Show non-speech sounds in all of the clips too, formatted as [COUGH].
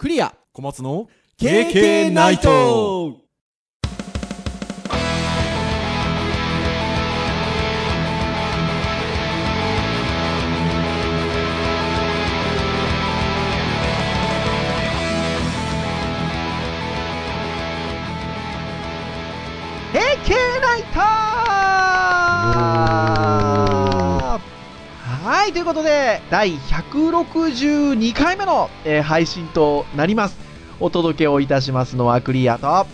クリア。小松の KK ナイトはい、ということで、第162回目の、えー配信となります。お届けをいたしますのはクリアと、は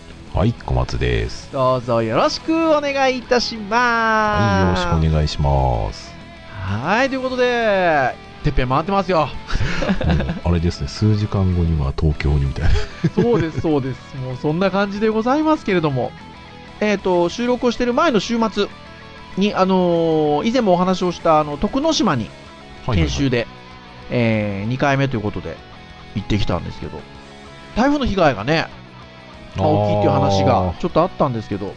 い、小松です。どうぞよろしくお願いいたしはい、よます。ろしくお願いします。はい、ということで、てっぺん回ってますよ。もうあれですね、数時間後には東京にみたいな。そうです、そうです。もうそんな感じでございますけれども、えっ、と、収録をしている前の週末に、あのー以前もお話をした、あの、徳之島にはい研修で、え2回目ということで行ってきたんですけど、台風の被害がね、まあ大きいっていう話がちょっとあったんですけど、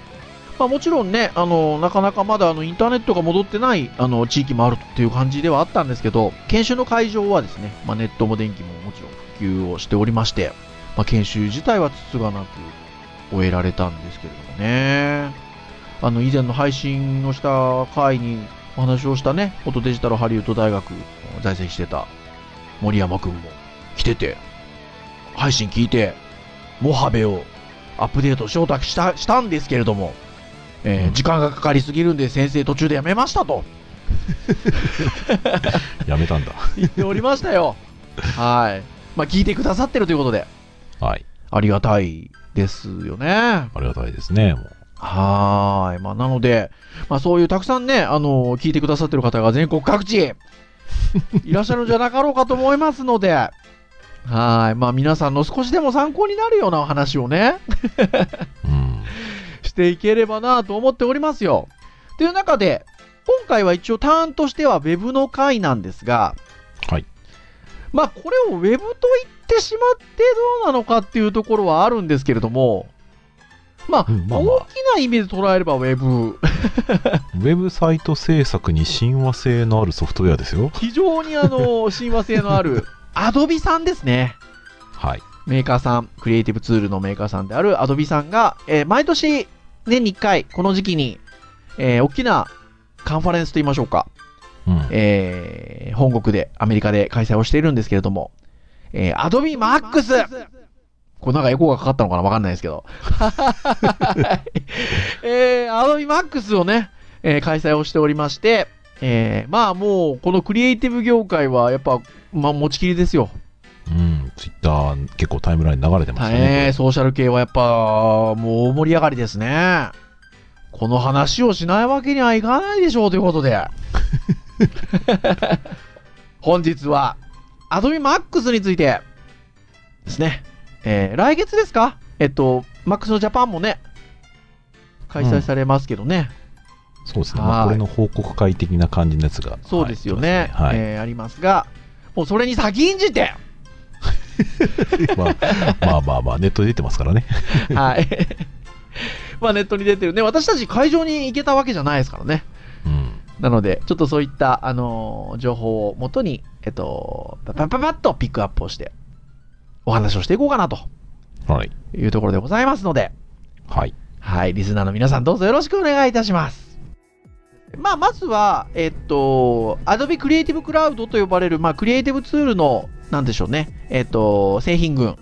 まあ、もちろんね、あのなかなかまだあのインターネットが戻ってないあの地域もあるっていう感じではあったんですけど、研修の会場はですね、まあ、ネットも電気ももちろん普及をしておりまして、まあ、研修自体はつつがなく終えられたんですけれどもね、あの以前の配信をした回にお話をしたね、元デジタルハリウッド大学在籍してた森山くんも来てて、配信聞いて、モハベをアップデートしようとしたしたんですけれども、えーうん時間がかかりすぎるんで先生途中でやめましたと [LAUGHS] やめたんだ。言っておりましたよ。はい。まあ聞いてくださってるということで、はい、ありがたいですよね。ありがたいですね。もうはーい。まあ、なので、まあ、そういうたくさんね、あの聞いてくださってる方が全国各地、[LAUGHS] いらっしゃるんじゃなかろうかと思いますので、はーい。まあ、皆さんの少しでも参考になるようなお話をね、うん。していければなと思っておりますよ。という中で、今回は一応ターンとしては Web の回なんですが、はい。まあ、これを Web と言ってしまってどうなのかっていうところはあるんですけれども、まあ、うんまあまあ大きな意味で捉えれば Web。[LAUGHS] ウェブサイト制作に親和性のあるソフトウェアですよ。非常にあの、[LAUGHS] 親和性のある Adobe さんですね。はい。メーカーさん、クリエイティブツールのメーカーさんである Adobe さんが、えー毎年年に1回、この時期に、えー大きなカンファレンスと言いましょうか、うん。えー本国で、アメリカで開催をしているんですけれども、えー、Adobe Max! これなんかエコーがかかったのかなわかんないですけど。[LAUGHS] えー、Adobe Max をね、えー開催をしておりまして、えーまあもう、このクリエイティブ業界はやっぱ、まあ持ちきりですよ。うん。ツイッター結構タイムライン流れてましたえねー。ソーシャル系はやっぱ、もう大盛り上がりですね。この話をしないわけにはいかないでしょうということで。[LAUGHS] 本日は、Adobe Max についてですね。えー来月ですか？えっと、Max のジャパンもね、開催されますけどね。そうですね。はいまあ、これの報告会的な感じのやつが。そうですよね。はい。えーありますが、もうそれに先んじて、[LAUGHS] まあ、まあまあまあ、ネットで出てますからね。はい。[LAUGHS] まあネットに出てるね。私たち会場に行けたわけじゃないですからね。うん。なので、ちょっとそういった、あのー情報をもとに、えっと、パパパパッとピックアップをして、お話をしていこうかなとはい。いうところでございますので、はい。はい、リスナーの皆さんどうぞよろしくお願いいたします。まあ、まずは、えっと、Adobe Creative Cloud と呼ばれる、まあ、クリエイティブツールの、なんでしょうね、えっと、製品群。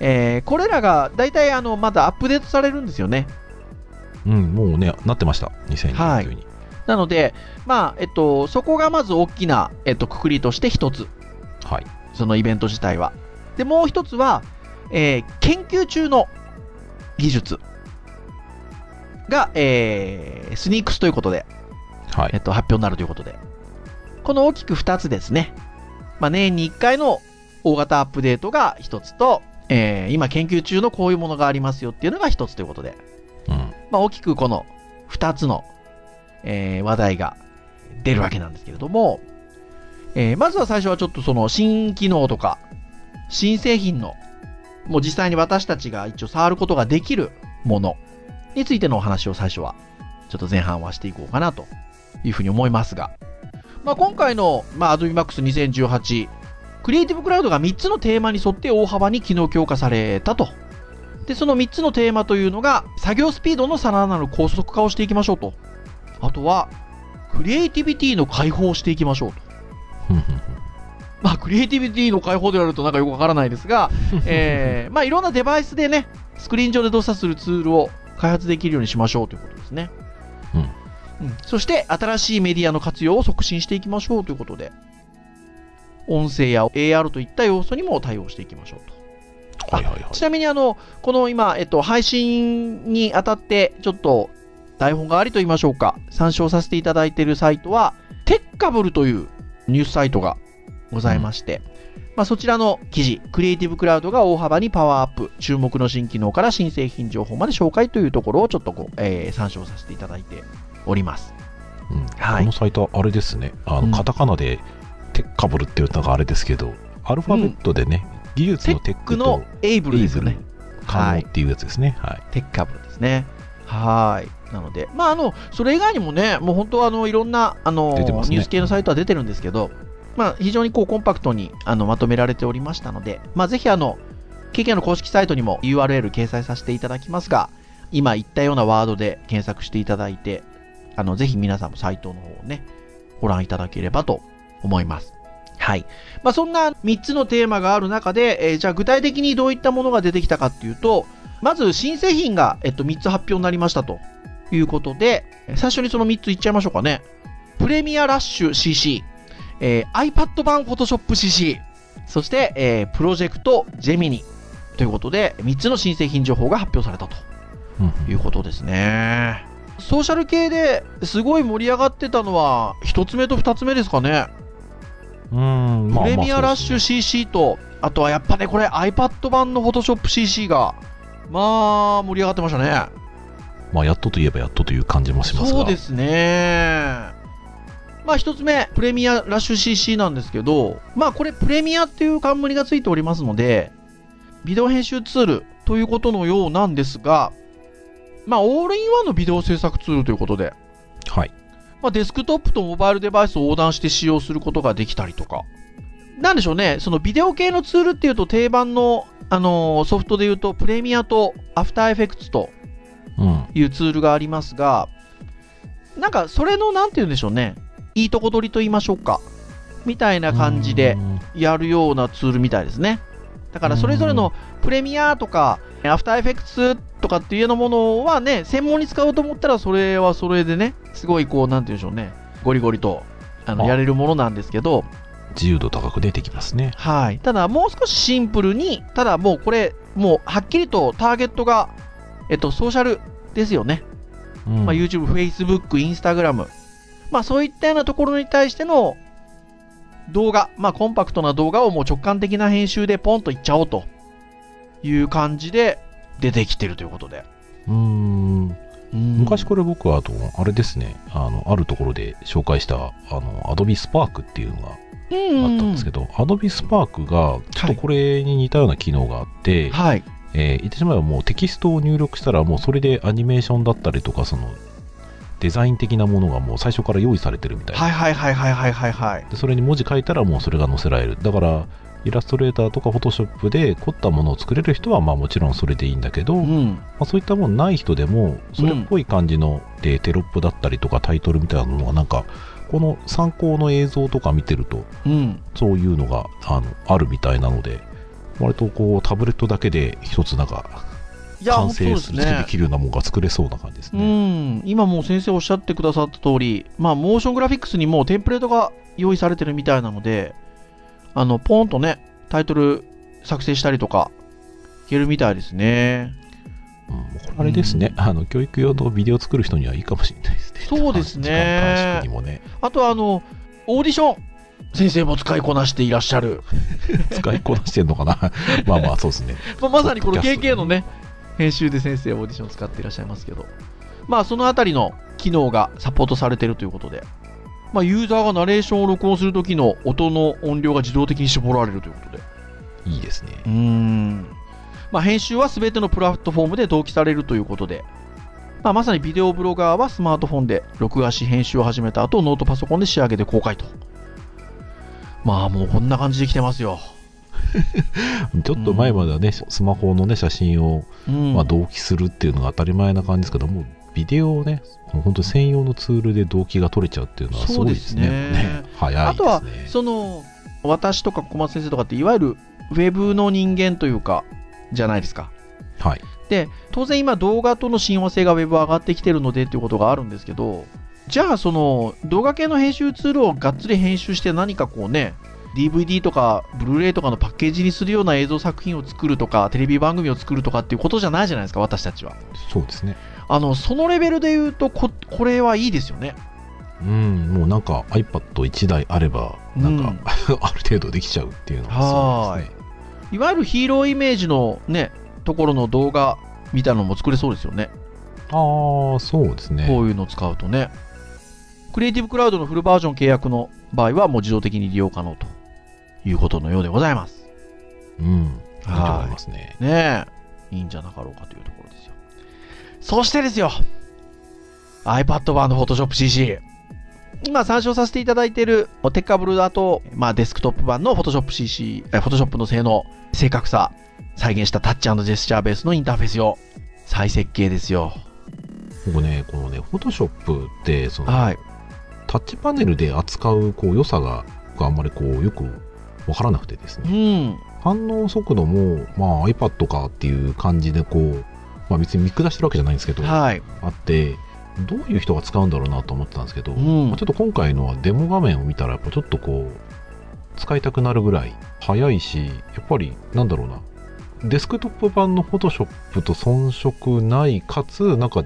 えーこれらが大体あのまだアップデートされるんですよね。うん、もうね、なってました。2029に。なので、まあ、えっと、そこがまず大きな、えっと、くくりとして一つ。はい。そのイベント自体は。で、もう一つは、えー研究中の技術が、えースニークスということで、はいえっ。と、発表になるということで。この大きく二つですね。まあ、年に一回の大型アップデートが一つと、えー今研究中のこういうものがありますよっていうのが一つということで。うん。まあ、大きくこの2つの、えー話題が出るわけなんですけれども、えーまずは最初はちょっとその新機能とか、新製品の、もう実際に私たちが一応触ることができるものについてのお話を最初は、ちょっと前半はしていこうかなというふうに思いますが、まあ、今回の、まあ、Adobe Max 2018、クリエイティブクラウドが3つのテーマに沿って大幅に機能強化されたと。で、その3つのテーマというのが、作業スピードのさらなる高速化をしていきましょうと。あとは、クリエイティビティの解放をしていきましょうと。[LAUGHS] まあ、クリエイティビティの解放であるとなんかよくわからないですが、[LAUGHS] えー、まあ、いろんなデバイスでね、スクリーン上で動作するツールを開発できるようにしましょうということですね。うんうんそして、新しいメディアの活用を促進していきましょうということで、音声や AR といった要素にも対応していきましょうと。はいはいはい。ちなみにあの、この今、えっと、配信にあたって、ちょっと台本がありと言いましょうか、参照させていただいているサイトは、テッカブルというニュースサイトがございまして、まあ、そちらの記事、クリエイティブクラウドが大幅にパワーアップ、注目の新機能から新製品情報まで紹介というところをちょっとこう、えー参照させていただいております。うんはいこのサイトはあれですね、あのうんカタカナでテッカブルって言ったのがあれですけど、アルファベットでね、技術テのテックのとエイブルですよね。可能っていうやつですね。はい。テッカブルですね。はーい。なので、まあ、あの、それ以外にもね、もう本当は、あの、いろんな、あの、ねニュース系のサイトは出てるんですけど、まあ、非常にこう、コンパクトに、あの、まとめられておりましたので、まあ、ぜひ、あの、KK の公式サイトにも URL 掲載させていただきますが、今言ったようなワードで検索していただいて、あの、ぜひ皆さんもサイトの方をね、ご覧いただければと思います。はい。まあ、そんな3つのテーマがある中で、えーじゃあ具体的にどういったものが出てきたかっていうと、まず新製品が、えっと、3つ発表になりましたということで、最初にその3ついっちゃいましょうかね。プレミアラッシュ CC、えー iPad 版 Photoshop CC、そして、えープロジェクトジェミニということで、3つの新製品情報が発表されたとうんいうことですね。ソーシャル系ですごい盛り上がってたのは、1つ目と2つ目ですかね。うん、まあプレミアラッシュ CC と、あとはやっぱね、これ iPad 版の Photoshop CC が、まあ、盛り上がってましたね。まあ、やっとといえばやっとという感じもしますが。そうですね。まあ、一つ目、プレミアラッシュ CC なんですけど、まあ、これプレミアっていう冠がついておりますので、ビデオ編集ツールということのようなんですが、まあ、オールインワンのビデオ制作ツールということで、はい。まあ、デスクトップとモバイルデバイスを横断して使用することができたりとか。なんでしょうね、そのビデオ系のツールっていうと定番の、あのーソフトで言うとプレミアとアフターエフェクツとうん。いうツールがありますが、なんかそれのなんて言うんでしょうね、いいとこ取りと言いましょうか、みたいな感じでうんやるようなツールみたいですね。だからそれぞれのプレミアとか、アフターエフェクツとかっていうようなものはね、専門に使おうと思ったら、それはそれでね、すごいこう、なんて言うんでしょうね、ゴリゴリとあのあやれるものなんですけど、自由度高く出てきますね。はい。ただ、もう少しシンプルに、ただもうこれ、もうはっきりとターゲットが、えっと、ソーシャルですよね。うんまあ、YouTube、Facebook、Instagram、まあ、そういったようなところに対しての動画、まあ、コンパクトな動画をもう直感的な編集でポンといっちゃおうという感じで出てきてるということで。うん。昔れ、これ僕はあと、あれですね、あの、あるところで紹介した、あの、Adobe Spark っていうのがあったんですけど、ど、Adobe Spark が、ちょっとこれに似たような機能があって、はい。えー言ってしまえばもうテキストを入力したら、もうそれでアニメーションだったりとか、その、デザイン的なものがもう最初から用意されてるみたいな。はいはいはいはいはいはいはい。でそれに文字書いたらもうそれが載せられる。だから、イラストレーターとかフォトショップで凝ったものを作れる人はまあもちろんそれでいいんだけど、まうん。あ、そういったものない人でもそれっぽい感じの、でテロップだったりとかタイトルみたいなのがなんかこの参考の映像とか見てるとうん。そういうのがあのあるみたいなので割とこうタブレットだけで一つなんか完成でするで。きるようなものが作れそうな感じですうね。ん、今もう先生おっしゃってくださった通り、まあ、モーショングラフィックスにもうテンプレートが用意されてるみたいなので、あの、ポーンとね、タイトル作成したりとか、いけるみたいですね。うんこれあれですね、あの教育用のビデオ作る人にはいいかもしれないですね。そうですね時間短縮にもね。あとは、あの、オーディション、先生も使いこなしていらっしゃる。[LAUGHS] 使いこなしてんのかなまあまあそうですね。[LAUGHS] まあ、まさにこの KK のね、編集で先生オーディションを使っていらっしゃいますけど、まあ、そのあたりの機能がサポートされているということで、まあ、ユーザーがナレーションを録音するときの音の音量が自動的に絞られるということで、いいですね。うーん。まあ、編集は全てのプラットフォームで同期されるということで、まあ、まさにビデオブロガーはスマートフォンで録画し編集を始めた後、ノートパソコンで仕上げて公開と。まあもうこんな感じで来てますよ。[LAUGHS] ちょっと前まではね、スマホのね、写真を、うんまあ、同期するっていうのが当たり前な感じですけども、ビデオをね、もう本当に専用のツールで同期が取れちゃうっていうのはすごいですね。そうですね早いですね。あとは、その、私とか小松先生とかって、いわゆるウェブの人間というか、じゃないですか。はい。で、当然今動画との親和性がウェブ上がってきてるのでっていうことがあるんですけど、じゃあその動画系の編集ツールをがっつり編集して何かこうね、DVD とかブルーレイとかのパッケージにするような映像作品を作るとか、テレビ番組を作るとかっていうことじゃないじゃないですか、私たちは。そうですね。あの、そのレベルで言うとこ、これはいいですよね。うん、もうなんか iPad1 台あれば、なんか、うん [LAUGHS] ある程度できちゃうっていうのはすごいですね。いわゆるヒーローイメージのね、ところの動画みたいなのも作れそうですよね。ああ、そうですね。こういうのを使うとね。クリエイティブクラウドのフルバージョン契約の場合はもう自動的に利用可能ということのようでございます。うん。いいと思いますね。ねえ。いいんじゃなかろうかというところですよ。そしてですよ。iPad 版の Photoshop CC。今参照させていただいているテッカブルだと、まあ、デスクトップ版の Photoshop CC、え Photoshop の性能、正確さ、再現したタッチジェスチャーベースのインターフェース用。再設計ですよ。僕ね、このね、Photoshop って、その、はい。タッチパネルで扱うこう良さが僕あんまりこうよくわからなくてですうねん。反応速度も、まあ、iPad かっていう感じでこう、まあ、別に見下してるわけじゃないんですけど、はい。あってどういう人が使うんだろうなと思ってたんですけど、うんまあちょっと今回のはデモ画面を見たらやっぱちょっとこう使いたくなるぐらい早いしやっぱりなんだろうなデスクトップ版の Photoshop と遜色ないかつなんか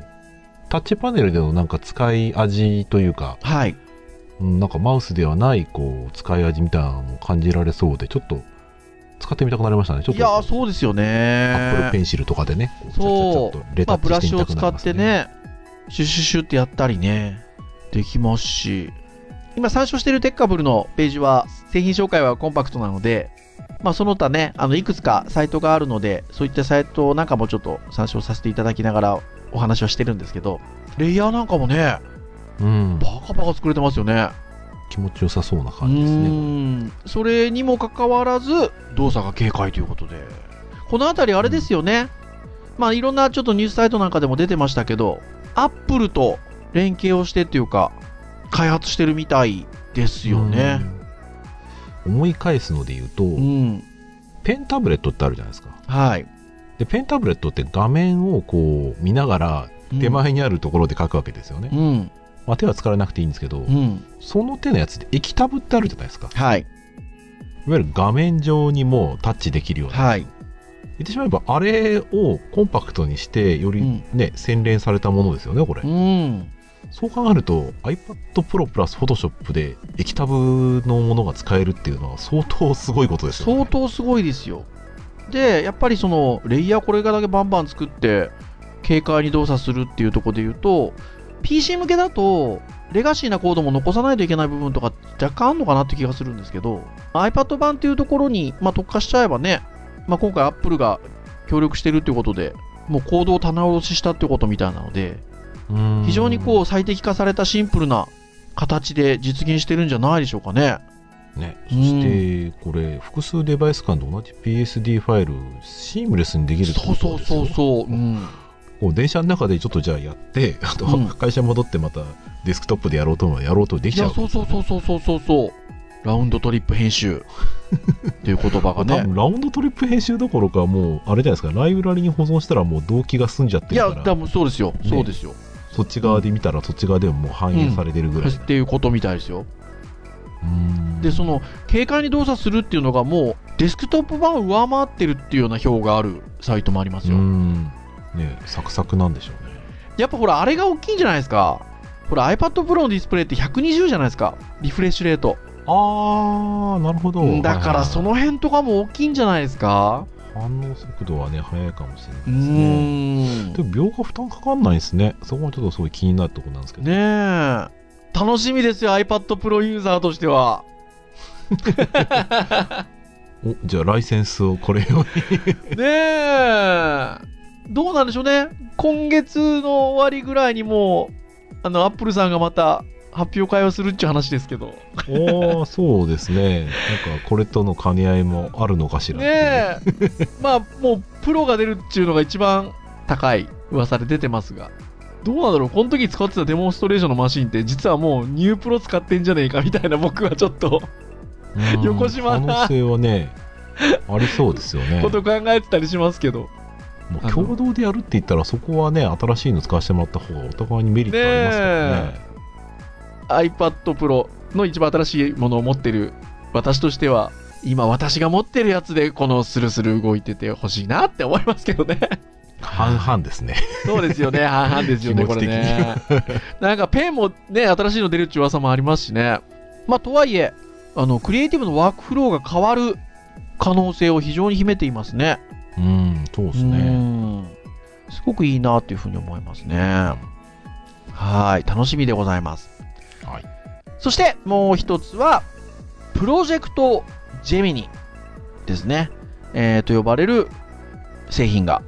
タッチパネルでのなんか使い味というかはい。うんなんかマウスではないこう使い味みたいなのも感じられそうでちょっと使ってみたくなりましたね。ちょっといやー、そうですよね。アップルペンシルとかでねこそうレタまあ、ブラッチしてみシを使ったくなりますてね、シュッシュッシュってやったりね、できますし、今参照しているテッカブルのページは、製品紹介はコンパクトなので、まあ、その他ね、あのいくつかサイトがあるので、そういったサイトなんかもちょっと参照させていただきながらお話はしてるんですけど、レイヤーなんかもね、うん。バカバカ作れてますよね。気持ちよさそうなう感じですね。それにもかかわらず動作が軽快ということで。この辺りあれですよね、まあいろんなちょっとニュースサイトなんかでも出てましたけどアップルと連携をしてっていうか開発してるみたいですよね。うん。思い返すので言うと、うん、ペンタブレットってあるじゃないですか。はい。でペンタブレットって画面をこう見ながら手前にあるところで書くわけですよね、うんまあ、手は使わなくていいんですけど、うん。その手のやつで液タブってあるじゃないですか。いはい。わゆる画面上にもタッチできるような、はい。言ってしまえばあれをコンパクトにしてよりうん。ね、洗練されたものですよねこれ、うん。そう考えると iPad Pro プラス Photoshop で液タブのものが使えるっていうのは相当すごいことですよね。相当すごいですよ。でやっぱりそのレイヤーこれだけバンバン作って軽快に動作するっていうところで言うと PC 向けだとレガシーなコードも残さないといけない部分とか若干あるのかなって気がするんですけど iPad 版っていうところに、まあ、特化しちゃえばね、まあ、今回 Apple が協力してるっていうことでもうコードを棚卸ししたってことみたいなので非常にこう最適化されたシンプルな形で実現してるんじゃないでしょうかね。うね。そしてこれ複数デバイス間と同じ PSD ファイルシームレスにできるってそうそうことですよ。そうそう。うんこう電車の中でちょっとじゃあやってあとうん。会社戻ってまたデスクトップでやろうと思えばやろうとできいやちゃう。そうそうそうそうそうそうそう。ラウンドトリップ編集。っていう言葉が多ね [LAUGHS] 分ラウンドトリップ編集どころかもうあれじゃないですか。ライブラリに保存したらもう動機が済んじゃっていやるから多分そうですよ、ね。そうですよ。そっち側で見たらそっち側でももう反映されてるぐらい、っていうことみたいですよ。うん。でその軽快に動作するっていうのがもうデスクトップ版を上回ってるっていうような表があるサイトもありますよ、うんねサクサクなんでしょうね。やっぱほらあれが大きいんじゃないですか。ほら iPad Pro のディスプレイって120じゃないですか。リフレッシュレート。ああなるほど。うんだからそのの辺とかも大きいんじゃないですか。反応速度はね速いかもしれなういですね。でも秒が負担かかんないですね。そこはちょっとすごい気になるところなんですけど。ねえ。楽しみですよ iPad Pro ユーザーとしては。[LAUGHS] おじゃあライセンスをこれをねえどうなんでしょうね今月の終わりぐらいにもうあのアップルさんがまた発表会をするっていう話ですけど。おーそうですねなんかこれとの兼ね合いもあるのかしらねえ。まあ、もう、プロが出るっていうのが一番高い噂で出てますが。どうなんだろうこの時使ってたデモンストレーションのマシンって実はもうニュープロ使ってんじゃねえかみたいな僕はちょっとうん横島な可能性はねありそうですよね [LAUGHS] こと考えてたりしますけど。もう共同でやるって言ったらそこはね新しいの使わせてもらった方がお互いにメリットありますからね iPad Pro の一番新しいものを持ってる私としては、今私が持ってるやつでこのスルスル動いててほしいなって思いますけどね。半々ですねそうですよね。半々ですよね、[LAUGHS] これね。なんかペンもね、新しいの出るって噂もありますしね。まあ、とはいえ、あの、クリエイティブのワークフローが変わる可能性を非常に秘めていますね。うんそうですうねんすごくいいなっていうふうに思いますね。はい。楽しみでございます。はいそして、もう一つは、プロジェクトジェミニですね。えーと呼ばれる製品が、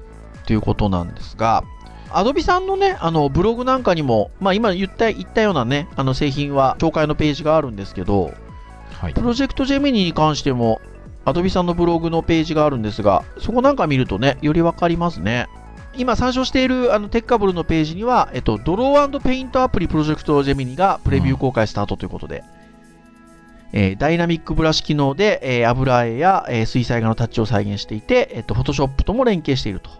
ということなんですが、アドビさんのね、あの、ブログなんかにも、まあ今言った、言ったようなね、あの製品は紹介のページがあるんですけど、はいプロジェクトジェミニに関しても、アドビさんのブログのページがあるんですが、そこなんか見るとね、よりわかりますね。今参照しているあのテッカブルのページには、えっと、ドローペイントアプリプロジェクトジェミニがプレビュー公開スタートということで、えーダイナミックブラシ機能で、えー油絵や、えー水彩画のタッチを再現していて、えっと、フォトショップとも連携していると。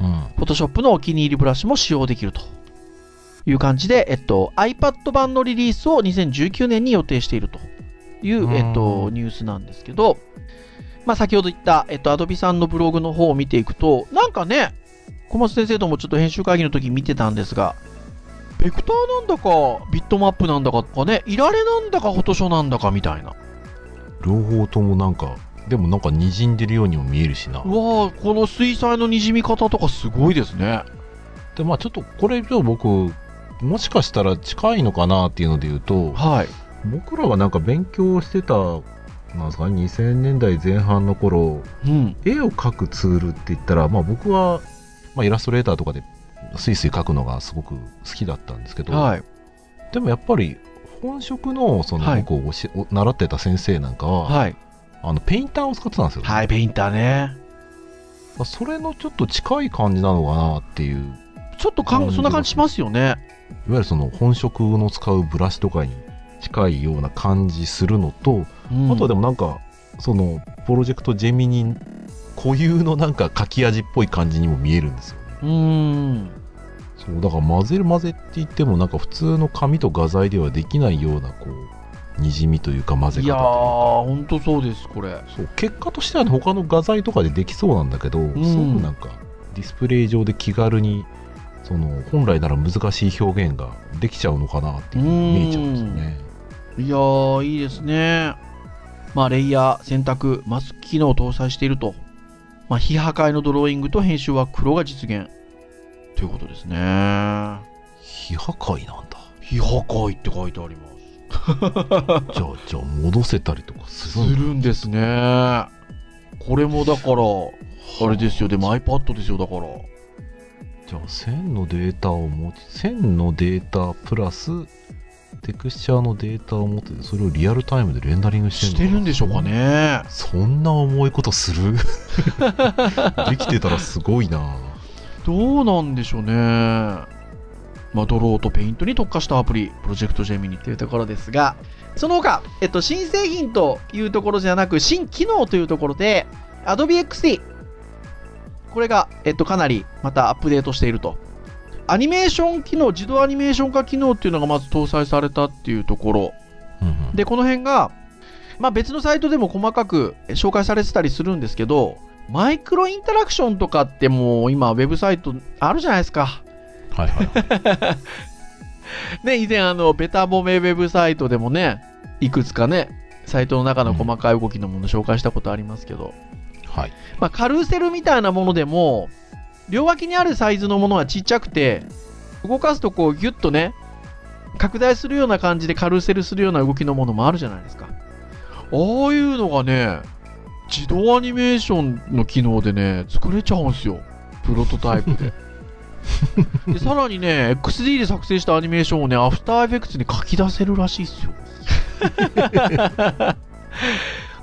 うんフォトショップのお気に入りブラシも使用できるという感じで、えっと、iPad 版のリリースを2019年に予定しているという、うんえっと、ニュースなんですけど、まあ、先ほど言った、えっと、Adobe さんのブログの方を見ていくと、なんかね、小松先生ともちょっと編集会議の時見てたんですが、ベクターなんだか、ビットマップなんだかとかね、いられなんだか、フォトショなんだかみたいな。両方ともなんかでもなんか滲んでるようにも見えるしなうわーこの水彩の滲み方とかすごいですね。でまあちょっとこれち僕もしかしたら近いのかなっていうので言うとはい。僕らがなんか勉強してたなんですかね2000年代前半の頃うん。絵を描くツールって言ったらまあ僕は、まあ、イラストレーターとかでスイスイ描くのがすごく好きだったんですけど、はい。でもやっぱり本職のそのはい僕を教習ってた先生なんかは、はい。あのペインターを使ってたんですよ、はい、ペインターね。まあそれのちょっと近い感じなのかなっていうちょっとかんそんな感じしますよね。いわゆるその本職の使うブラシとかに近いような感じするのと、うんあとはでもなんかそのプロジェクトジェミニ固有のなんか書き味っぽい感じにも見えるんですよねうーん。そうだから混ぜる混ぜって言ってもなんか普通の紙と画材ではできないようなこうにじみというか混ぜ方というかいやー、ほんとそうです、これ。そう結果としてはね他の画材とかでできそうなんだけど、すごくなんかディスプレイ上で気軽にその本来なら難しい表現ができちゃうのかなっていうふうに見えちゃうんですよね。いやー、いいですね。まあ、レイヤー、選択、マスク機能を搭載していると。まあ、非破壊のドローイングと編集は黒が実現。ということですね。非破壊なんだ。非破壊って書いてあります。[LAUGHS] じゃあじゃあ戻せたりとかすするんだるんですね。これもだから、あれですよ、でも iPad ですよ、だから。じゃあ線のデータを持ち線のデータプラステクスチャーのデータを持っててそれをリアルタイムでレンダリングしてるんでしょうかね。そんな重いことする？[LAUGHS] できてたらすごいなどうなんでしょうね。まあ、ドローとペイントに特化したアプリ、プロジェクトジェミニというところですが、その他、えっと、新製品というところじゃなく、新機能というところで、Adobe XD。これが、えっと、かなりまたアップデートしていると。アニメーション機能、自動アニメーション化機能っていうのがまず搭載されたっていうところ。うんうん。で、この辺が、まあ別のサイトでも細かく紹介されてたりするんですけど、マイクロインタラクションとかってもう今ウェブサイトあるじゃないですか。はいはいはい。[LAUGHS] ね、以前あの、ベタ褒めウェブサイトでもね、いくつかね、サイトの中の細かい動きのもの紹介したことありますけど、はい。まあカルーセルみたいなものでも、両脇にあるサイズのものはちっちゃくて、動かすとこうギュッとね、拡大するような感じでカルーセルするような動きのものもあるじゃないですか。ああいうのがね、自動アニメーションの機能でね、作れちゃうんですよ。プロトタイプで。[LAUGHS] でさらにね、XD で作成したアニメーションをね、アフターエフェクツに書き出せるらしいっすよ。[LAUGHS]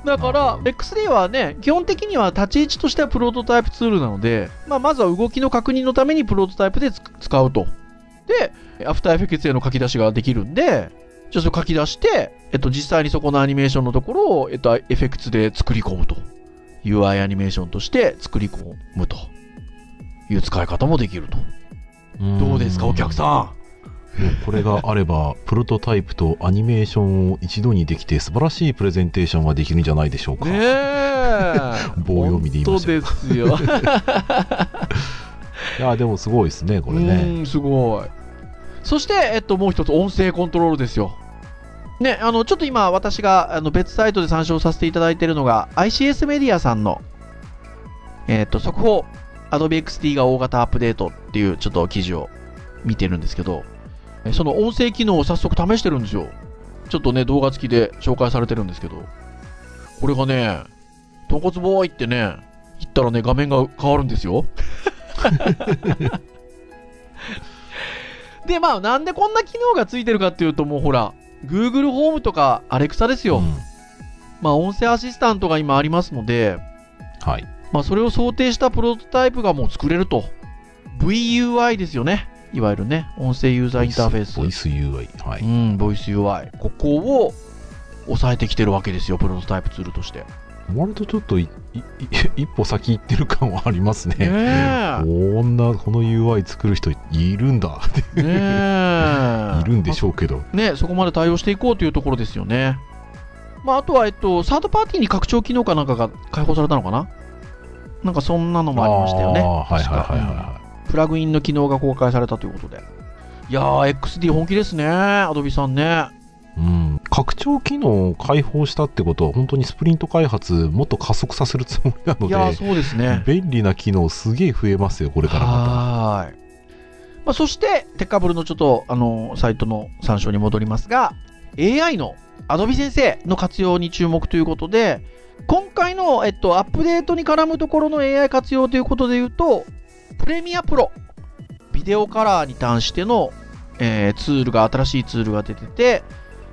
だから、XD はね、基本的には立ち位置としてはプロトタイプツールなので、まあ、まずは動きの確認のためにプロトタイプでつ使うと。で、アフターエフェクツへの書き出しができるんで、じゃあそれ書き出して、えっと、実際にそこのアニメーションのところを、えっと、エフェクツで作り込むと。UI アニメーションとして作り込むという使い方もできると。どうですか、お客さん？これがあればプロトタイプとアニメーションを一度にできて素晴らしいプレゼンテーションができるんじゃないでしょうか、ねえ。[LAUGHS] 棒読みで言いましたですよ。[LAUGHS] いやでもすごいですねこれねうん、すごい。そして、えっと、もう一つ、音声コントロールですよ。ね、あの、ちょっと今、私があの別サイトで参照させていただいているのが、ICS メディアさんの、えっと、速報、Adobe XD が大型アップデートっていう、ちょっと記事を見てるんですけど、えその音声機能を早速試してるんですよ。ちょっとね、動画付きで紹介されてるんですけど、これがね、豚骨ボーイってね、言ったらね、画面が変わるんですよ。[LAUGHS] で、まあ、なんでこんな機能がついてるかっていうと、もうほら、Google ホームとか Alexa ですよ。うんまあ、音声アシスタントが今ありますので、はいまあ、それを想定したプロトタイプがもう作れると。VUI ですよね。いわゆるね、音声ユーザーインターフェース。ボイス UI はい、うん、ボイス UI。ここを抑えてきてるわけですよ、プロトタイプツールとして。割とちょっといいい一歩先行ってる感はありますねねえ。こんなこの UI 作る人いるんだって。[LAUGHS] いるんでしょうけどね、そこまで対応していこうというところですよね。まあ、あとは、えっと、サードパーティーに拡張機能かなんかが開放されたのかな？なんかそんなのもありましたよね。はいはいはいはプラグインの機能が公開されたということで。いやー、XD 本気ですね、アドビさんね。い、うん、拡張機能を開放したってことは本当にスプリント開発もっと加速させるつもりないのやー、でそうですね。便利な機能すげえ増えますよこれからまはーい。まあ、そして、テッカブルのちょっと、あの、サイトの参照に戻りますが、AI の Adobe 先生の活用に注目ということで、今回の、えっと、アップデートに絡むところの AI 活用ということで言うと、プレミアプロ、ビデオカラーに関しての、えーツールが、新しいツールが出てて、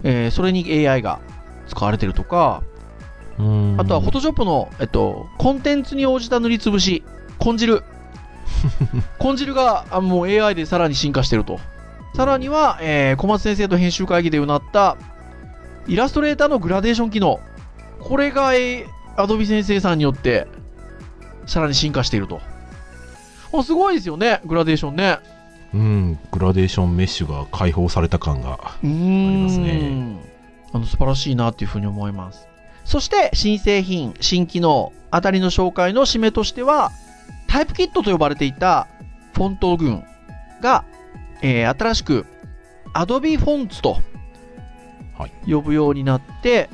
えーそれに AI が使われてるとか、あとは、フォトショップの、えっと、コンテンツに応じた塗りつぶし、コン汁。[LAUGHS] コン汁があもう AI でさらに進化してると。さらには、えー小松先生と編集会議でうなった、イラストレーターのグラデーション機能。これが、えー、Adobe 先生さんによって、さらに進化していると。あすごいですよね、グラデーションね。うんグラデーションメッシュが解放された感がありますねあの素晴らしいなっていうふうに思います。そして、新製品、新機能あたりの紹介の締めとしては、タイプキットと呼ばれていたフォント群が、えー新しく Adobe Fonts とはい呼ぶようになって、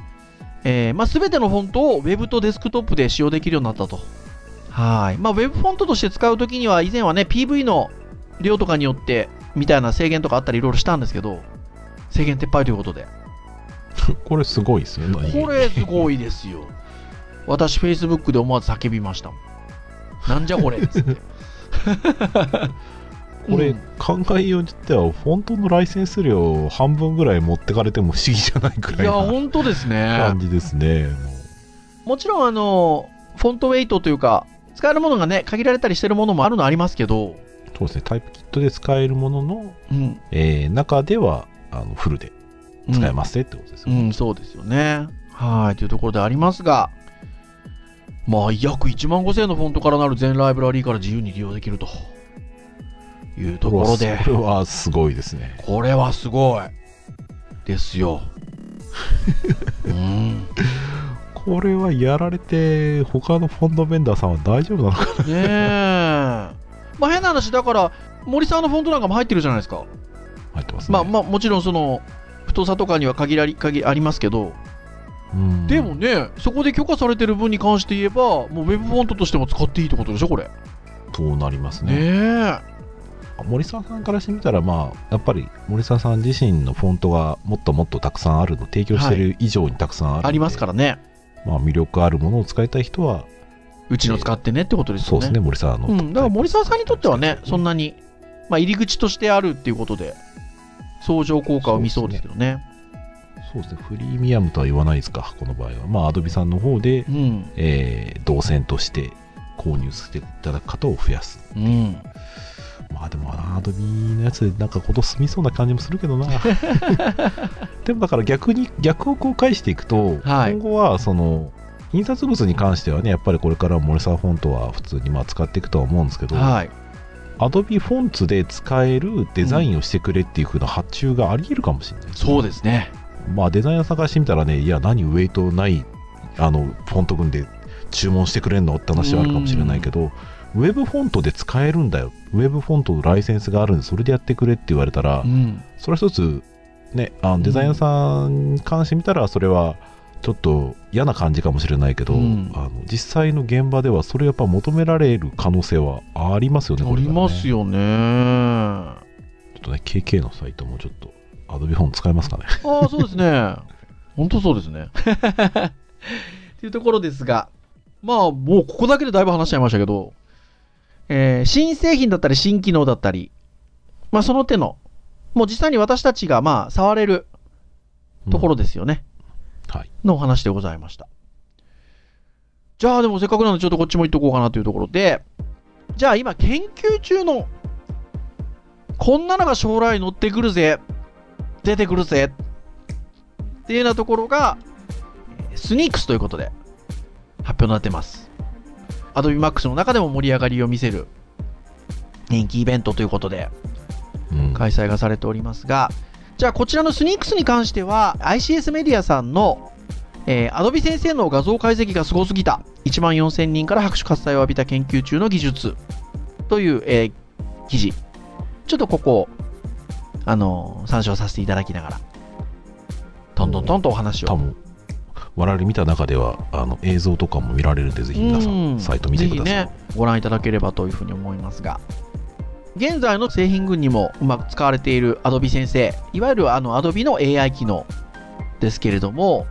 えーまあ、全てのフォントを Web とデスクトップで使用できるようになったと。はい。まあ、Web フォントとして使うときには、以前はね、PV の量とかによって、みたいな制限とかあったりいろいろしたんですけど、制限撤廃ということで。[LAUGHS] これすごいですよねこれすごいですよ。私、Facebook で思わず叫びました。なんじゃこれっつって。[LAUGHS] これ、うん考えようによってはフォントのライセンス料半分ぐらい持ってかれても不思議じゃないくいや、らいな本当ですね感。じですねももちろん、あの、フォントウェイトというか、使えるものがね、限られたりしてるものもあるのありますけど、うそうですね。タイプキットで使えるものの、うん。えー中ではあのフルで使えますねってことですよね、うん、そうですよね。はい、というところでありますが、まあ、約1万5000円のフォントからなる全ライブラリーから自由に利用できると。いうところで、これはすごいですね。これはすごい。ですよ。[LAUGHS] うん。これはやられて他のフォントベンダーさんは大丈夫なのかねえ。まあ変な話、だから、森さんのフォントなんかも入ってるじゃないですか。入ってますねまあまあもちろんその、太さとかには限らり限ありますけど、うんでもね、そこで許可されてる分に関して言えば、もうウェブフォントとしても使っていいってことでしょ、これ。そうなりますねねえ。森沢さんからしてみたらまあやっぱり森沢さん自身のフォントがもっともっとたくさんあるの提供してる以上にたくさんあるので、ありますからね。まあ、魅力あるものを使いたい人はうちの使ってねってことですよね。そうですね森沢の、うん、だから森沢さんにとってはね、そんなにまあ、入り口としてあるっていうことで、相乗効果を見そうですけどね。そうですね、フリーミアムとは言わないですか、この場合は。まあ、アドビさんの方で、うん。えー動線として購入していただく方を増やす。うん。まあでもな、アドビのやつでなんかこと済みそうな感じもするけどな。[LAUGHS] でもだから逆に、逆をこう返していくと、はい今後はその、印刷物に関してはね、やっぱりこれからモレサーフォントは普通にまあ使っていくとは思うんですけど、はい。アドビフォンツで使えるデザインをしてくれっていう風な発注があり得るかもしれない、そうですね。まあデザイナー探してみたらね、いや、何ウェイトないあのフォント群で注文してくれんのって話はあるかもしれないけど、ウェブフォントで使えるんだよ、ウェブフォントのライセンスがあるんで、それでやってくれって言われたら、うん。それは一つ、ね、あのデザイナーさんに関してみたら、それはちょっと嫌な感じかもしれないけど、うんあの実際の現場では、それやっぱ求められる可能性はありますよね、ありますよ。よね。あちょっとね、KK のサイトもちょっと、アドビフォン使えますかね。あ、そうですね。本当そうですね。[LAUGHS] っていうところですが、まあ、もうここだけでだいぶ話しちゃいましたけど、えー新製品だったり新機能だったり、まあその手の、もう実際に私たちがまあ触れるところですよね。はい。のお話でございました。じゃあでもせっかくなのでちょっとこっちも行っとこうかなというところで、じゃあ今研究中の、こんなのが将来乗ってくるぜ、出てくるぜ、っていうようなところが、スニークスということで発表になってます。Adobe Max の中でも盛り上がりを見せる人気イベントということで、うん。開催がされておりますが、じゃあこちらのスニークスに関しては ICS メディアさんの、えー、Adobe 先生の画像解析がすごすぎた。1万4000人から拍手喝采を浴びた研究中の技術という、えー記事。ちょっとここを、あのー参照させていただきながらトントントンとお話を我々見た中ではあの映像とかも見られるんでぜひ皆さうん。んサイト見てください、ねご覧いただければというふうに思いますが現在の製品群にもうまく使われている Adobe 先生いわゆるあの Adobe の AI 機能ですけれども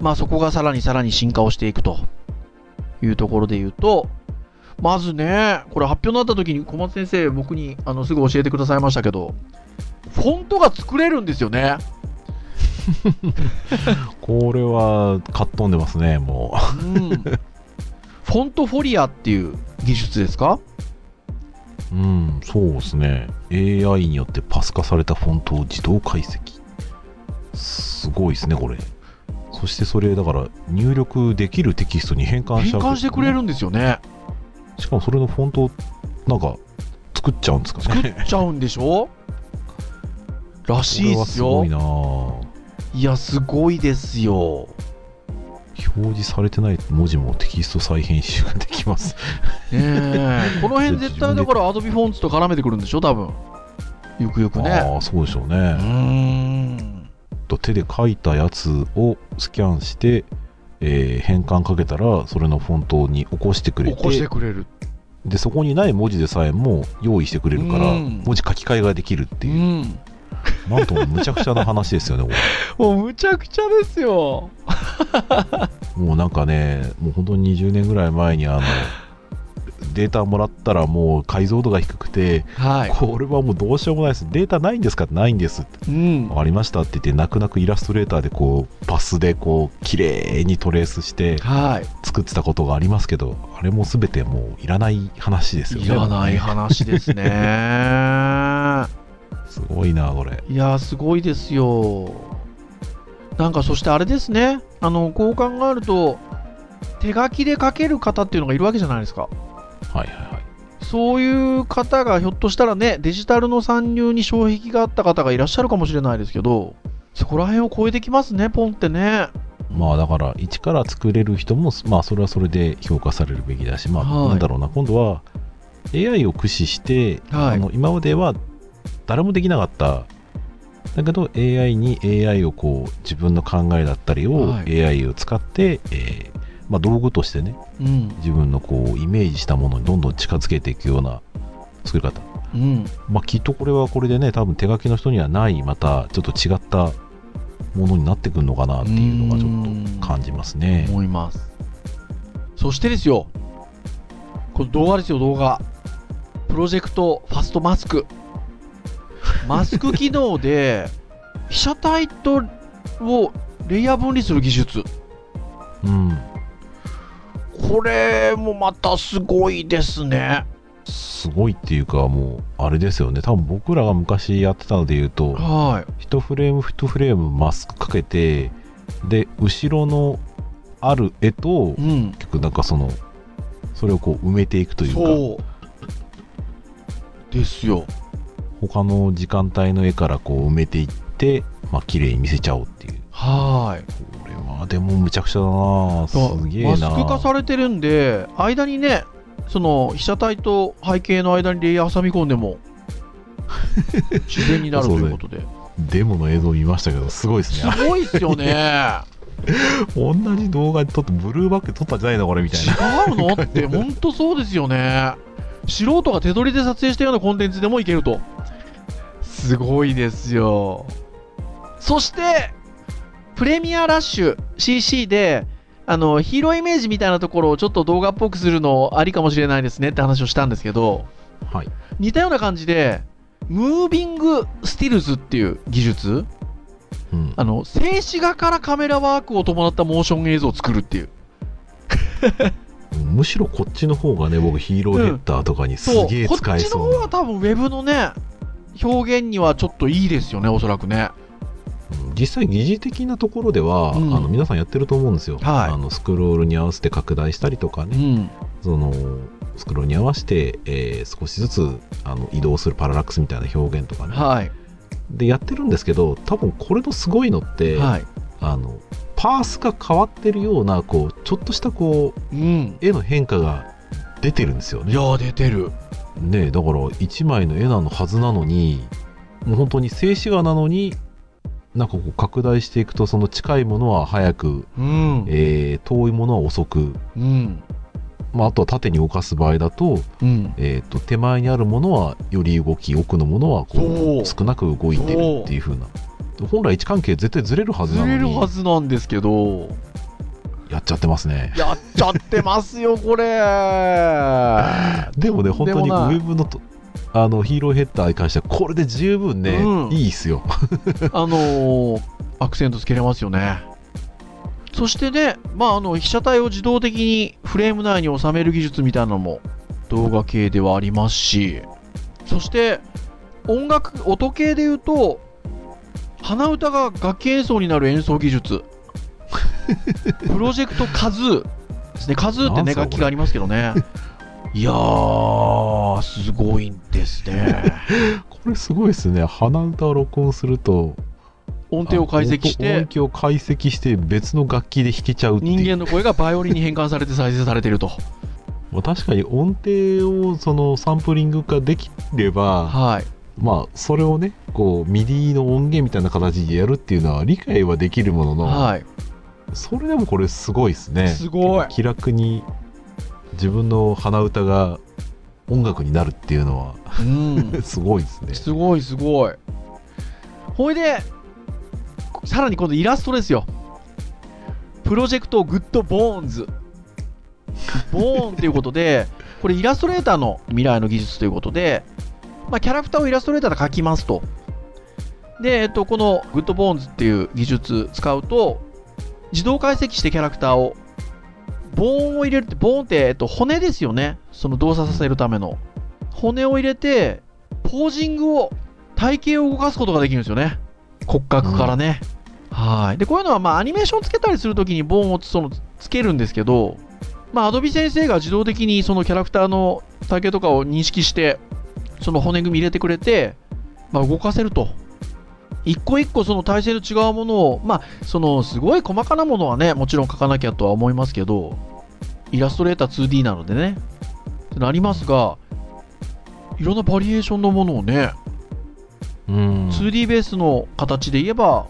まあそこがさらにさらに進化をしていくというところで言うとまずねこれ発表になった時に小松先生僕にあのすぐ教えてくださいましたけどフォントが作れるんですよね [LAUGHS] これはかっ飛んでますねもう。ん。フォントフォリアっていう技術ですか？ううんそうですね。AI によってパス化されたフォントを自動解析。すごいですねこれ。そしてそれだから入力できるテキストに変換しちゃう変換してくれるんですよね。しかもそれのフォントをなんか作っちゃうんですか作っねちゃうんでしょ？らしいっすよ。すごいなぁいやすごいですよ。表示されてない文字もテキスト再編集ができます。ねえ。この辺絶対 [LAUGHS] だから Adobe フォンツと絡めてくるんでしょ多分。ゆくゆくね。ああそうでしょうね、うーん。と手で書いたやつをスキャンして、えー変換かけたらそれのフォントに起こしてくれて起こしてくれる。でそこにない文字でさえも用意してくれるからうん。文字書き換えができるってう。いう、んなんともむちゃくちゃな話ですよねこれ。もうむちゃくちゃですよ。もうなんかねもう本当に20年ぐらい前にあのデータもらったらもう解像度が低くて、はい。これはもうどうしようもないです。データないんですか？ってないんですって。うん。りましたって言って泣く泣くイラストレーターでこうパスでこう綺麗にトレースしてはい。作ってたことがありますけどあれも全てもういらない話ですよね。いらない話ですね [LAUGHS] すごいなこれ。いやーすごいですよ。なんかそしてあれですね。あのこう考えると手書きで書ける方っていうのがいるわけじゃないですか。はいはいはい。そういう方がひょっとしたらねデジタルの参入に障壁があった方がいらっしゃるかもしれないですけどそこら辺を超えてきますねポンってね。まあだから一から作れる人もまあそれはそれで評価されるべきだしまあはい。なんだろうな。今度は AI を駆使して、はい。あの今までは誰もできなかった。だけど AI に AI をこう自分の考えだったりをはい。AI を使って、えーまあ、道具としてねうん。自分のこうイメージしたものにどんどん近づけていくような作り方。うん。まあきっとこれはこれでね多分手書きの人にはないまたちょっと違ったものになってくるのかなっていうのがちょっと感じますね。思います。そしてですよこの動画ですよ動画。プロジェクトファストマスクマスク機能で被写体とをレイヤー分離する技術。うん。これもまたすごいですね。すごいっていうかもうあれですよね。多分僕らが昔やってたので言うとは1フレーム1フレームマスクかけてで後ろのある絵というん。結局なんかそのそれをこう埋めていくというか。そう。ですよ他の時間帯の絵からこう埋めていってまあ綺麗に見せちゃおうっていう。はい。これはでもむちゃくちゃだな。すげえな。マスク化されてるんで間にねその被写体と背景の間にレイヤー挟み込んでも [LAUGHS] 自然になるということで。デモの映像見ましたけどすごいですすねごいっすよね。[LAUGHS] 同じ動画で撮ってブルーバックで撮ったんじゃないのこれみたいな。違うの？って本当そうですよね。素人が手取りで撮影したようなコンテンツでもいけるとすごいですよ。そしてプレミアラッシュ CC であのヒーローイメージみたいなところをちょっと動画っぽくするのありかもしれないですねって話をしたんですけどはい。似たような感じでムービングスティルズっていう技術うん。あの静止画からカメラワークを伴ったモーション映像を作るっていう。むしろこっちの方がね僕ヒーローヘッダーとかにすそうげえこっちの方は多分ウェブのね表現にはちょっといいですよねおそらくね。うん実際疑似的なところでは、うん。あの皆さんやってると思うんですよ、はい。あのスクロールに合わせて拡大したりとかね、うん。そのスクロールに合わせて、えー少しずつあの移動するパララックスみたいな表現とかね、はい。でやってるんですけど多分これのすごいのって、はい。あのパースが変わってるようなこうちょっとしたこううん。絵の変化が出てるんですよね。いやー出てるねだから1枚の絵なのはずなのにもう本当に静止画なのになんかこう拡大していくとその近いものは早く、うん。えー遠いものは遅く、うん。まあ、あとは縦に動かす場合だと,、うん。えー、と手前にあるものはより動き奥のものはこう。少なく動いてるっていう風な。本来位置関係絶対ずれるはずなのに。ずれるはずなんですけどやっちゃってますね。やっちゃってますよこれ。[LAUGHS] でもね本当にウェブのとあのヒーローヘッダーに関してはこれで十分ね、うん。いいっすよ。[LAUGHS] あのーアクセントつけれますよね。そしてね、まあ、あの被写体を自動的にフレーム内に収める技術みたいなのも動画系ではありますし、そして音楽、音系で言うと、鼻歌が楽器演奏になる演奏技術。プロジェクトカズーですね。カズーってね、楽器がありますけどね。いやー、すごいんですね。[LAUGHS] これすごいですね鼻歌を録音すると音程を解析して、音響を解析して別の楽器で弾けちゃう人間の声がバイオリンに変換されて再生されてると。[LAUGHS] まあ、確かに音程をそのサンプリング化できればはい。まあそれをねこう MIDI の音源みたいな形でやるっていうのは理解はできるものの、はい。それでもこれすごいですねすごい。気楽に自分の鼻歌が音楽になるっていうのうんは。[LAUGHS] すごいですねすごいすごい。ほいで、さらに今度イラストですよ。 Project Good Bones。ボーンということで、これイラストレーターの未来の技術ということで、まあ、キャラクターをイラストレーターで描きますと。で、えっと、この Good Bones っていう技術使うと、自動解析してキャラクターを、ボーンを入れるって、ボーンって、えっと、骨ですよね。その動作させるための。骨を入れて、ポージングを、体型を動かすことができるんですよね。骨格からね。はい。で、こういうのは、まあ、アニメーションつけたりするときにボーンをそのつけるんですけど、まあ、アドビ先生が自動的にそのキャラクターの体型とかを認識して、その骨組み入れてくれて、まあ、動かせると。一個一個その体勢の違うものを、まあ、そのすごい細かなものはね、もちろん書かなきゃとは思いますけど、イラストレーター 2D なのでね、ってなりますが、いろんなバリエーションのものをね、うん。2D ベースの形で言えば、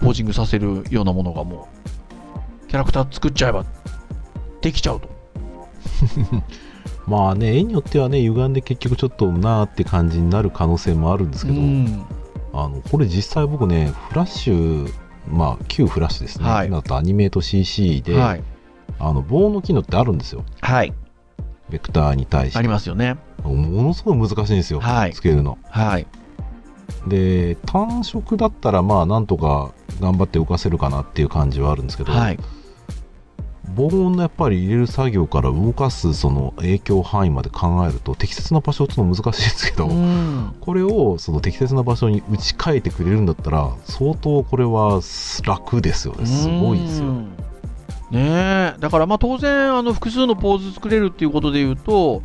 ポージングさせるようなものがもう、キャラクター作っちゃえば、できちゃうと。[LAUGHS] まあね絵によってはね歪んで結局ちょっとなーって感じになる可能性もあるんですけど、うんあのこれ実際僕ねフラッシュまあ旧フラッシュですね、はい今だとアニメート CC で、はい。あの棒の機能ってあるんですよはい。ベクターに対してありますよね。ものすごい難しいんですよ、はいつけるのはい。で単色だったらまあなんとか頑張って浮かせるかなっていう感じはあるんですけど、はい。防音のやっぱり入れる作業から動かすその影響範囲まで考えると適切な場所っていうのは難しいですけど、うん。これをその適切な場所に打ち替えてくれるんだったら相当これは楽ですよね。すごいですよ。うんねえ。だからまあ当然あの複数のポーズ作れるっていうことで言うと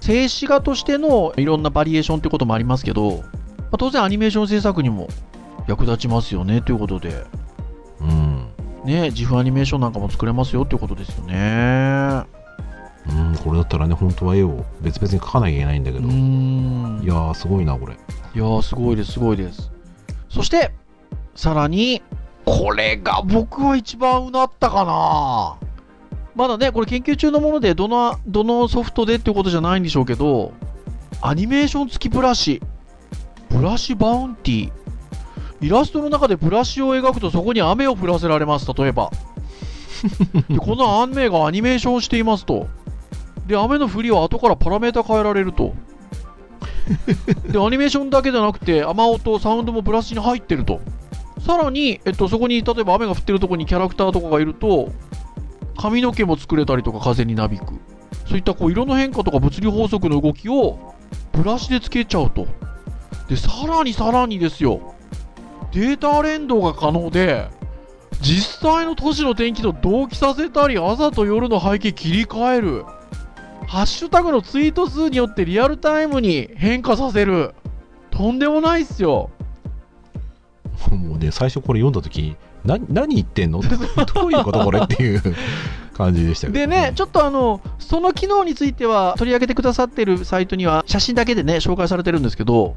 静止画としてのいろんなバリエーションってこともありますけど、まあ、当然アニメーション制作にも役立ちますよねということで。うん、ね自負アニメーションなんかも作れますよっていうことですよね。うん、これだったらね本当は絵を別々に描かなきゃいけないんだけうど、ん。いやーすごいなこれ。いやーすごいですすごいです。そしてさらにこれが僕は一番うなったかな。まだねこれ研究中のものでどのどのソフトでっていうことじゃないんでしょうけどアニメーション付きブラシ。ブラシバウンティイラストの中でブラシを描くとそこに雨を降らせられます。例えば。[LAUGHS] でこの雨がアニメーションしていますと。で雨の降りは後からパラメータ変えられると。[LAUGHS] でアニメーションだけじゃなくて雨音サウンドもブラシに入ってると。さらに、えっと、そこに例えば雨が降ってるところにキャラクターとかがいると髪の毛も作れたりとか風になびく。そういったこう色の変化とか物理法則の動きをブラシでつけちゃうと。でさらにさらにですよデータ連動が可能で実際の都市の天気と同期させたり朝と夜の背景切り替える。ハッシュタグのツイート数によってリアルタイムに変化させる。とんでもないっすよ。もうね最初これ読んだ時にな何言ってんの？って [LAUGHS] どういうことこれっていう感じでしたけど。でね、ちょっとあの、その機能については取り上げてくださってるサイトには写真だけでね、紹介されてるんですけど、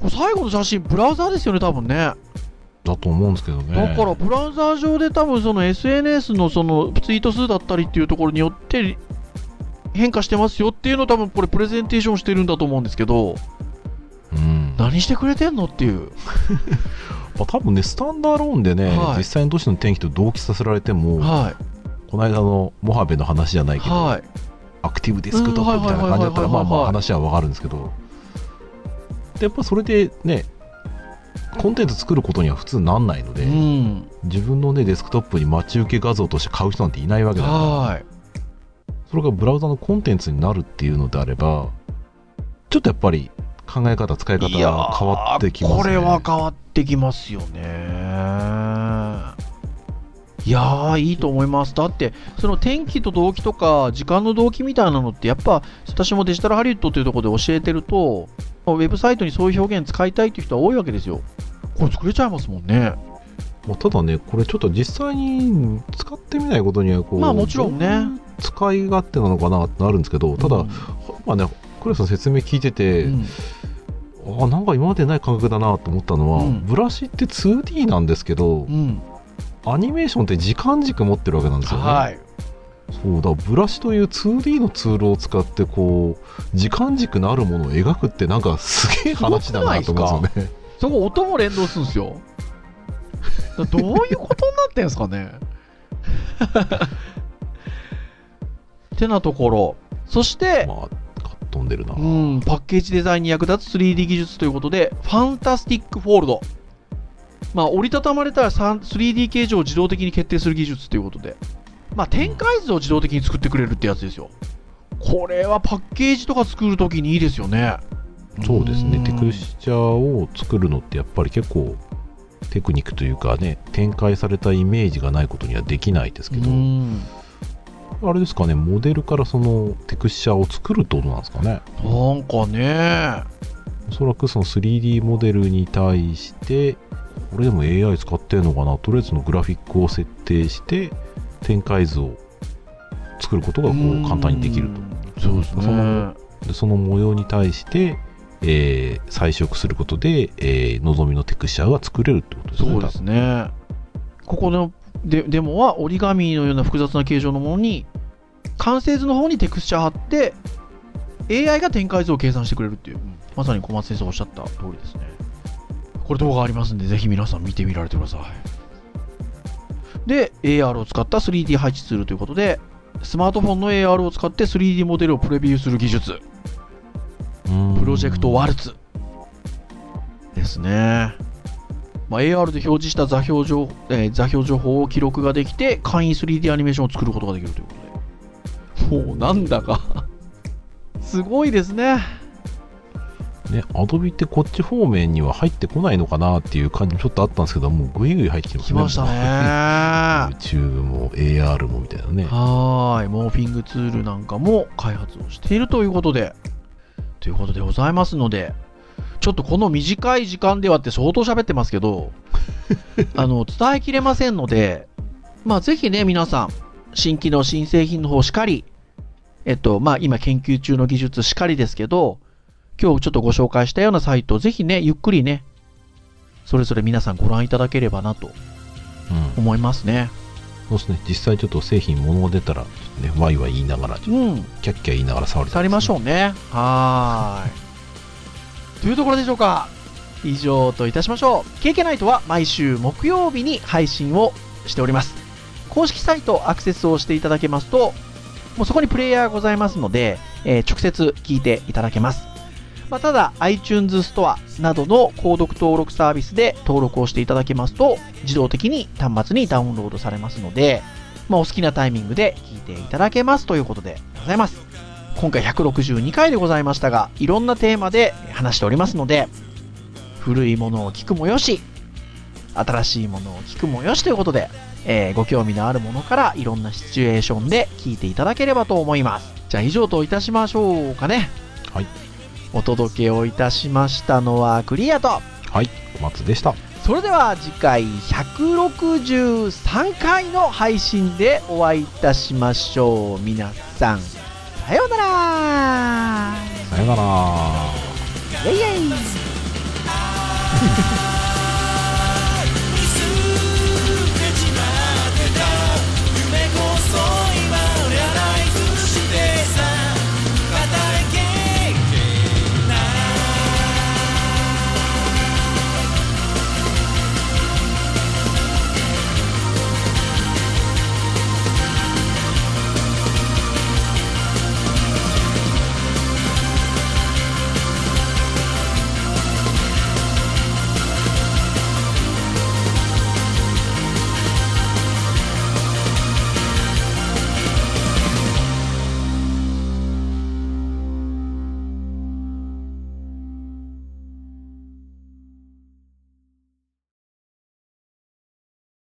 これ最後の写真、ブラウザーですよね、多分ね。だと思うんですけどねだから、ブラウザー上で多分その SNS のそのツイート数だったりっていうところによって変化してますよっていうのを多分これプレゼンテーションしてるんだと思うんですけど、うん何してくれてんのっていう。[LAUGHS] まあ、多分ねスタンドアローンでね、はい実際の都市の天気と同期させられても、はこの間のモハベの話じゃないい。けど、はい。アクティブデスクトップみたいな感じだったらまあまあ話はわかるんですけどでやっぱそれでねコンテンツ作ることには普通なんないので、うん。自分のねデスクトップに待ち受け画像として買う人なんていないわけだからはい。それがブラウザのコンテンツになるっていうのであればちょっとやっぱり考え方使い方が変わってきますねこれは変わってきますよね。いやー、いいと思います。だって、その天気と動機とか、時間の動機みたいなのって、やっぱ、私もデジタルハリウッドというところで教えてると、ウェブサイトにそういう表現使いたいっていう人は多いわけですよ。これ作れちゃいますもんね。まあただねこれちょっと実際に使ってみないことにはこうまあもちろんね使い勝手なのかなってなるんですけどただ、うんまあねクレさん説明聞いてて、うんあなんか今までない感覚だなと思ったのは、うんブラシって 2D なんですけど、うん。アニメーションって時間軸持ってるわけなんですよね。はい。そうだブラシという 2D のツールを使ってこう時間軸のあるものを描くってなんかすげえ話だなと思うんですよね。[LAUGHS] そこ音も連動するんですよ。だどういうことになってんすかね [LAUGHS] てなところ。そして、まあ飛んでるな。うん、パッケージデザインに役立つ 3D 技術ということで、 Fantastic Fold。まあ、折りたたまれたら 3D 形状を自動的に決定する技術ということで、まあ、展開図を自動的に作ってくれるってやつですよ。これはパッケージとか作るときにいいですよね。そうですね。ん。テクスチャーを作るのってやっぱり結構テクニックというかね展開されたイメージがないことにはできないですけど、うん。あれですかねモデルからそのテクスチャーを作るってことなんですかね。なんかね、おそらくその 3D モデルに対してこれでも AI 使ってるのかな。とりあえずのグラフィックを設定して展開図を作ることがこう簡単にできるとそうですね。そのでその模様に対して、えー彩色することで、えー望みのテクスチャーが作れるってことですねそうですね。ここのデデモは折り紙のような複雑な形状のものに完成図の方にテクスチャー貼って AI が展開図を計算してくれるっていう、まさに小松先生がおっしゃった通りですね。これ動画ありますんで、ぜひ皆さん見てみられてください。で、AR を使った 3D 配置ツールということで、スマートフォンの AR を使って 3D モデルをプレビューする技術、うんプロジェクトワルツ。ですね。まあ、AR で表示した座標情,、えー座標情報を記録ができて、簡易 3D アニメーションを作ることができるということで。もうなんだかすごいですね。ね、アドビってこっち方面には入ってこないのかなっていう感じもちょっとあったんですけど、もうぐいぐい入ってきますね。来ましたね。[LAUGHS] YouTube も AR もみたいなね。はーい。モーフィングツールなんかも開発をしているということで、ということでございますので、ちょっとこの短い時間ではって相当喋ってますけど、[LAUGHS] あの、伝えきれませんので、まあぜひね、皆さん、新規の新製品の方しかり、えっと、まあ今研究中の技術しかりですけど、今日ちょっとご紹介したようなサイト、ぜひね、ゆっくりね、それぞれ皆さんご覧いただければなとうん。思いますね。そうですね。実際ちょっと製品物が出たら、ね、ワイワイ言いながら、うん。とキャッキャ言いながら触りた去りましょう。うね。はーい。というところでしょうか。以上といたしましょう。KK ナイトは毎週木曜日に配信をしております。公式サイトアクセスをしていただけますと、もうそこにプレイヤーがございますので、えー直接聞いていただけます。まあ、ただ、iTunes ストアなどの購読登録サービスで登録をしていただけますと、自動的に端末にダウンロードされますので、まあ、お好きなタイミングで聞いていただけますということでございます。今回162回でございましたが、いろんなテーマで話しておりますので、古いものを聞くもよし、新しいものを聞くもよしということで、えーご興味のあるものからいろんなシチュエーションで聞いていただければと思います。じゃあ以上といたしましょうかね。はい。お届けをいたしましたのはクリアと、はい。小松でした。それでは次回163回の配信でお会いいたしましょう。皆さん、さようならさよなら。イェイイェイ [LAUGHS]